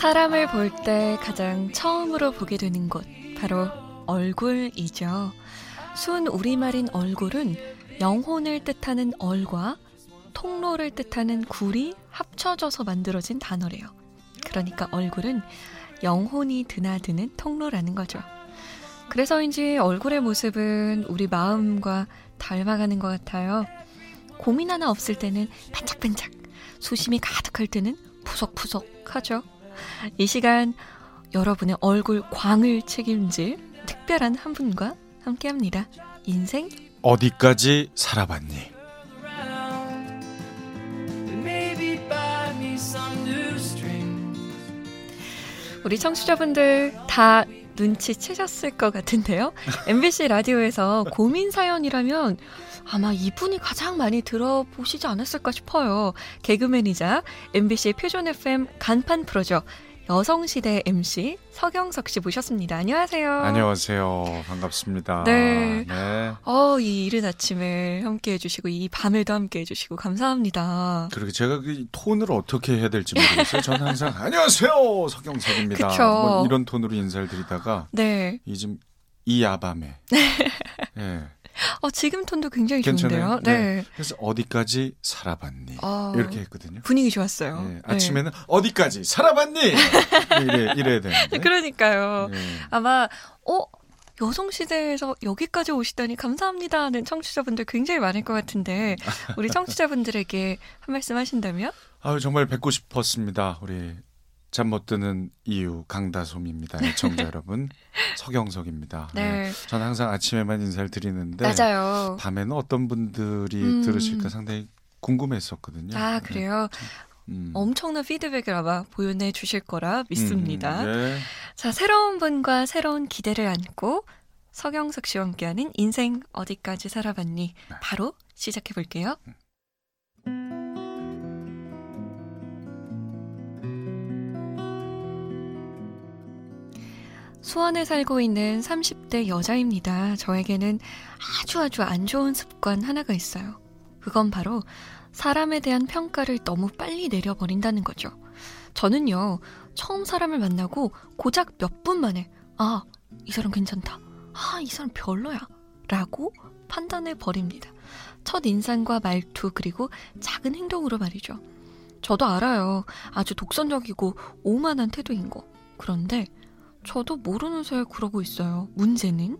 사람을 볼 때 가장 처음으로 보게 되는 곳, 바로 얼굴이죠. 순 우리말인 얼굴은 영혼을 뜻하는 얼과 통로를 뜻하는 굴이 합쳐져서 만들어진 단어래요. 그러니까 얼굴은 영혼이 드나드는 통로라는 거죠. 그래서인지 얼굴의 모습은 우리 마음과 닮아가는 것 같아요. 고민 하나 없을 때는 반짝반짝, 수심이 가득할 때는 푸석푸석 하죠. 이 시간 여러분의 얼굴 광을 책임질 특별한 한 분과 함께 합니다. 인생 어디까지 살아봤니? 우리 청취자분들 다 눈치채셨을 것 같은데요. MBC 라디오에서 고민 사연이라면 아마 이분이 가장 많이 들어보시지 않았을까 싶어요. 개그맨이자 MBC 표준 FM 간판 프로죠. 여성시대 MC 서경석 씨 모셨습니다. 안녕하세요. 안녕하세요. 반갑습니다. 네. 네. 어, 이 이른 아침에 함께 해주시고, 이 밤에도 함께 해주시고, 감사합니다. 그렇게 제가 그 톤을 어떻게 해야 될지 모르겠어요. 저는 항상, 안녕하세요! 서경석입니다. 그쵸. 뭐 이런 톤으로 인사를 드리다가, 네. 이즘 이 야밤에. 네. 어, 지금 톤도 굉장히 괜찮아요? 좋은데요. 네. 네. 그래서 어디까지 살아봤니? 어, 이렇게 했거든요. 분위기 좋았어요. 네. 아침에는 어디까지 살아봤니? 이래, 이래야 되는데. 그러니까요. 네. 아마, 어? 여성시대에서 여기까지 오시다니 감사합니다 하는 청취자분들 굉장히 많을 것 같은데, 우리 청취자분들에게 한 말씀 하신다면? 아유, 정말 뵙고 싶었습니다. 우리 잠 못 드는 이유 강다솜입니다. 애청자 여러분 서경석입니다. 네. 네. 저는 항상 아침에만 인사를 드리는데 맞아요. 밤에는 어떤 분들이 음. 들으실까 상당히 궁금했었거든요. 아, 그래요? 네. 음. 엄청난 피드백을 아마 보여내 주실 거라 믿습니다. 음, 네. 자, 새로운 분과 새로운 기대를 안고 서경석 씨와 함께하는 인생 어디까지 살아봤니? 네. 바로 시작해 볼게요. 수원에 살고 있는 30대 여자입니다. 저에게는 아주 아주 안 좋은 습관 하나가 있어요. 그건 바로 사람에 대한 평가를 너무 빨리 내려버린다는 거죠. 저는요, 처음 사람을 만나고 고작 몇 분 만에, 아, 이 사람 괜찮다. 아, 이 사람 별로야. 라고 판단해 버립니다. 첫 인상과 말투, 그리고 작은 행동으로 말이죠. 저도 알아요. 아주 독선적이고 오만한 태도인 거. 그런데 저도 모르는 새에 그러고 있어요. 문제는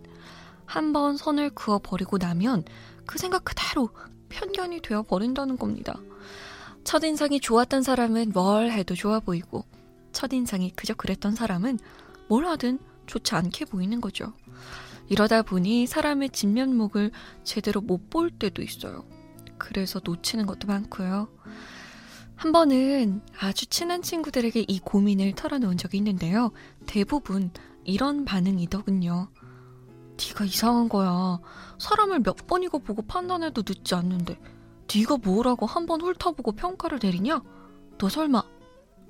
한 번 선을 그어 버리고 나면 그 생각 그대로 편견이 되어 버린다는 겁니다. 첫인상이 좋았던 사람은 뭘 해도 좋아 보이고 첫인상이 그저 그랬던 사람은 뭘 하든 좋지 않게 보이는 거죠. 이러다 보니 사람의 진면목을 제대로 못 볼 때도 있어요. 그래서 놓치는 것도 많고요. 한 번은 아주 친한 친구들에게 이 고민을 털어놓은 적이 있는데요. 대부분 이런 반응이더군요. 네가 이상한 거야. 사람을 몇 번이고 보고 판단해도 늦지 않는데 네가 뭐라고 한 번 훑어보고 평가를 내리냐? 너 설마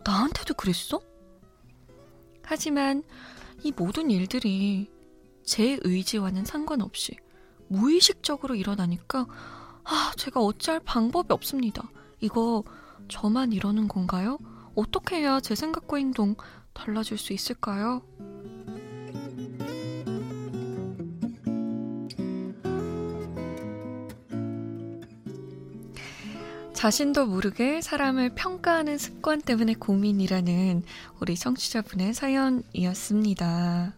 나한테도 그랬어? 하지만 이 모든 일들이 제 의지와는 상관없이 무의식적으로 일어나니까 아, 제가 어찌할 방법이 없습니다. 이거 저만 이러는 건가요? 어떻게 해야 제 생각과 행동 달라질 수 있을까요? 자신도 모르게 사람을 평가하는 습관 때문에 고민이라는 우리 청취자분의 사연이었습니다.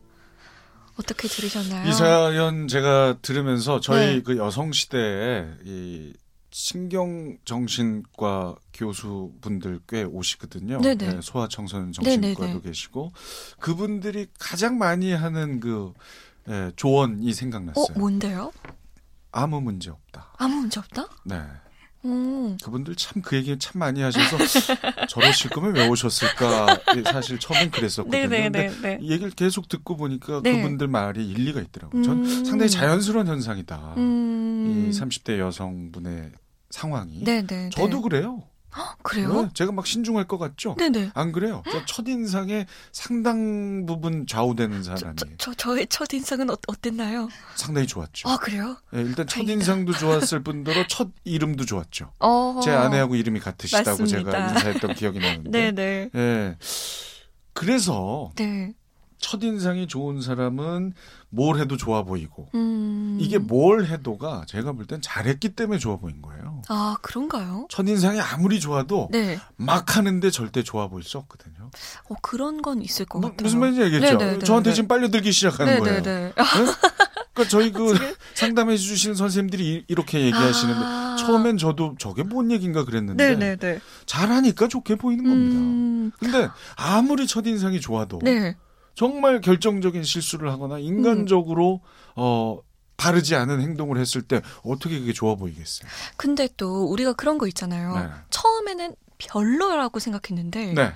어떻게 들으셨나요? 이 사연 제가 들으면서 저희 네. 그 여성 시대에 이 신경정신과 교수분들 꽤 오시거든요. 네네. 네, 소아청소년 정신과도 네네네. 계시고 그분들이 가장 많이 하는 그 예, 조언이 어, 생각났어요. 뭔데요? 아무 문제 없다. 아무 문제 없다? 네. 오, 그분들 참 그 얘기 참 많이 하셔서 저러실 거면 왜 오셨을까 예, 사실 처음엔 그랬었거든요. 근데 얘기를 계속 듣고 보니까 네. 그분들 말이 일리가 있더라고요. 전 음. 상당히 자연스러운 현상이다. 음. 이 30대 여성분의 상황이. 네네. 저도 그래요. 그래요? 네, 제가 막 신중할 것 같죠? 네네. 안 그래요? 저 첫인상에 상당 부분 좌우되는 저, 사람이 저, 저, 저 의 첫인상은 어, 어땠나요? 상당히 좋았죠. 아, 그래요? 예, 일단. 첫인상도 좋았을 뿐더러 첫 이름도 좋았죠. 어. 제 아내하고 이름이 같으시다고 맞습니다. 제가 인사했던 기억이 나는데. 네네. 예. 그래서 네. 첫인상이 좋은 사람은 뭘 해도 좋아 보이고 음. 이게 뭘 해도가 제가 볼 땐 잘했기 때문에 좋아 보인 거예요. 아, 그런가요? 첫인상이 아무리 좋아도 네. 막 하는데 절대 좋아 보일 수 없거든요. 어, 그런 건 있을 것 뭐, 같아요. 무슨 말인지 알겠죠? 네, 네, 네, 저한테 네. 지금 빨려들기 시작하는 거예요. 네네네. 그러니까 저희 그 상담해 주시는 선생님들이 이- 이렇게 얘기하시는데 아. 처음엔 저도 저게 뭔 얘기인가 그랬는데 네네네. 잘하니까 좋게 보이는 겁니다. 음, 근데 아무리 첫인상이 좋아도 네. 정말 결정적인 실수를 하거나 인간적으로 어 바르지 않은 행동을 했을 때 어떻게 그게 좋아 보이겠어요? 근데 또 우리가 그런 거 있잖아요. 네. 처음에는 별로라고 생각했는데, 네.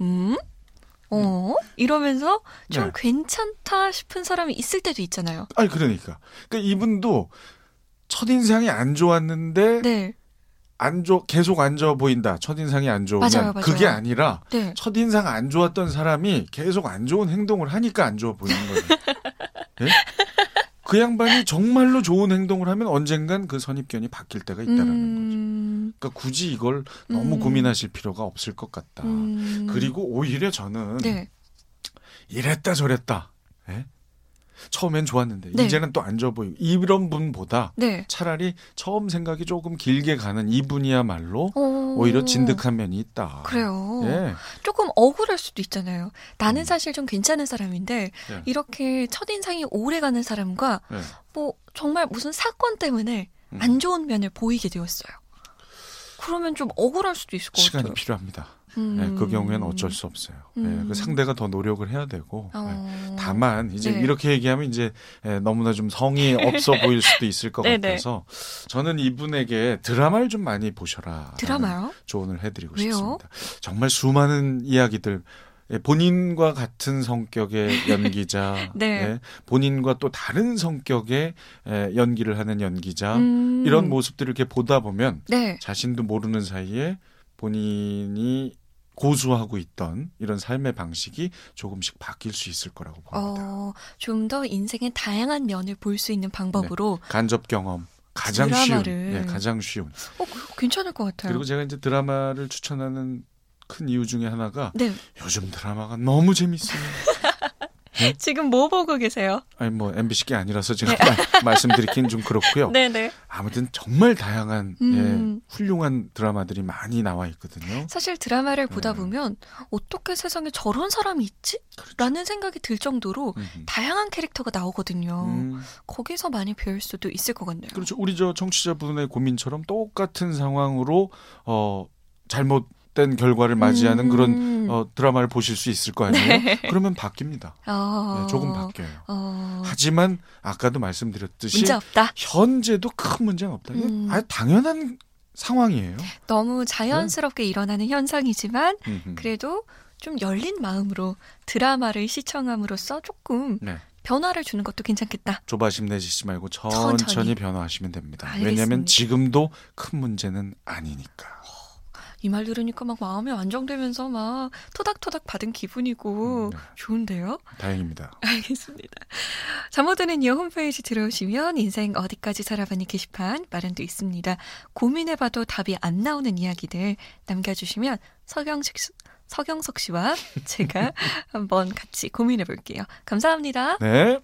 음? 어? 이러면서 좀 네. 괜찮다 싶은 사람이 있을 때도 있잖아요. 아니 그러니까. 그러니까 이분도 첫인상이 안 좋았는데 네. 안 좋, 계속 안 좋아 보인다. 첫인상이 안 좋으면 맞아요, 맞아요. 그게 아니라 네. 첫인상 안 좋았던 사람이 계속 안 좋은 행동을 하니까 안 좋아 보이는 거예요. 예? 그 양반이 정말로 좋은 행동을 하면 언젠간 그 선입견이 바뀔 때가 있다라는 거죠. 음, 그러니까 굳이 이걸 너무 음. 고민하실 필요가 없을 것 같다. 음. 그리고 오히려 저는 네. 이랬다 저랬다. 예? 처음엔 좋았는데 네. 이제는 또 안 좋아 보이고 이런 분보다 네. 차라리 처음 생각이 조금 길게 가는 이분이야말로 어, 오히려 진득한 면이 있다. 그래요. 예. 조금 억울할 수도 있잖아요. 나는 음. 사실 좀 괜찮은 사람인데 네. 이렇게 첫인상이 오래 가는 사람과 예. 뭐 정말 무슨 사건 때문에 음. 안 좋은 면을 보이게 되었어요. 그러면 좀 억울할 수도 있을 것 시간이 같아요. 필요합니다. 음. 예, 그 경우에는 어쩔 수 없어요. 음. 예, 그 상대가 더 노력을 해야 되고. 예. 어. 다만 이제 네. 이렇게 얘기하면 이제 예, 너무나 좀 성의 없어 보일 수도 있을 것 네네. 같아서 저는 이분에게 드라마를 좀 많이 보셔라. 드라마요? 조언을 해드리고 왜요? 싶습니다. 정말 수많은 이야기들 예, 본인과 같은 성격의 연기자, 네. 예, 본인과 또 다른 성격의 예, 연기를 하는 연기자 음. 이런 모습들을 이렇게 보다 보면 네. 자신도 모르는 사이에 본인이 고수하고 있던 이런 삶의 방식이 조금씩 바뀔 수 있을 거라고 봅니다. 어, 좀 더 인생의 다양한 면을 볼 수 있는 방법으로 간접 경험 가장 드라마를. 쉬운, 예, 가장 쉬운. 어, 괜찮을 것 같아요. 그리고 제가 이제 드라마를 추천하는 큰 이유 중에 하나가 네. 요즘 드라마가 너무 재밌어요. 지금 뭐 보고 계세요? 아니 뭐 MBC 게 아니라서 제가 말- 말씀드리긴 좀 그렇고요. 네네. 아무튼 정말 다양한 음. 예, 훌륭한 드라마들이 많이 나와 있거든요. 사실 드라마를 보다 네. 보면 어떻게 세상에 저런 사람이 있지? 라는 생각이 들 정도로 음흠. 다양한 캐릭터가 나오거든요. 음, 거기서 많이 배울 수도 있을 것 같네요. 그렇죠. 우리 저 청취자분의 고민처럼 똑같은 상황으로 어 잘못 된 결과를 맞이하는 음. 그런 어, 드라마를 보실 수 있을 거 아니에요? 네. 그러면 바뀝니다. 어... 네, 조금 바뀌어요. 어... 하지만 아까도 말씀드렸듯이 문제 없다. 현재도 큰 문제는 없다. 음. 아주 당연한 상황이에요. 너무 자연스럽게 일어나는 현상이지만 음흠. 그래도 좀 열린 마음으로 드라마를 시청함으로써 조금 네. 변화를 주는 것도 괜찮겠다. 조바심 내시지 말고 천천히, 천천히. 변화하시면 됩니다. 알겠습니다. 왜냐하면 지금도 큰 문제는 아니니까. 이 말 들으니까 막 마음이 안정되면서 막 토닥토닥 받은 기분이고 음, 네. 좋은데요? 다행입니다. 알겠습니다. 잠못 드는 이어 홈페이지 들어오시면 인생 어디까지 살아봤니 게시판 마련돼 있습니다. 고민해봐도 답이 안 나오는 이야기들 남겨주시면 서경식 씨- 서경석 씨와 제가 한번 같이 고민해 볼게요. 감사합니다. 네.